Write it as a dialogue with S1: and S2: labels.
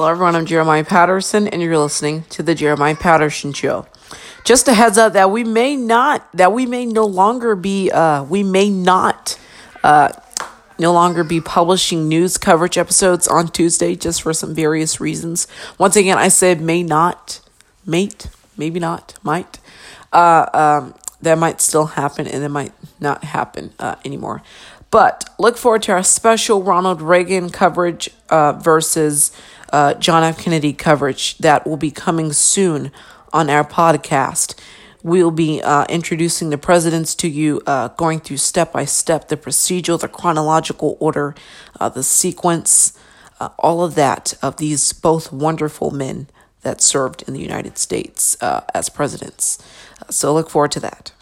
S1: Hello, everyone. I'm Jeremiah Patterson, and you're listening to the Jeremiah Patterson Show. Just a heads up that we may not, that we may no longer be, uh, we may not, uh, no longer be publishing news coverage episodes on Tuesday just for some various reasons. Once again, I said may not, mate, maybe not, might. Uh, um, that might still happen and it might not happen uh, anymore. But look forward to our special Ronald Reagan coverage uh, versus uh, John F. Kennedy coverage that will be coming soon on our podcast. We'll be uh, introducing the presidents to you, uh, going through step by step the procedural, the chronological order, uh, the sequence, uh, all of that of these both wonderful men that served in the United States as presidents. so look forward to that.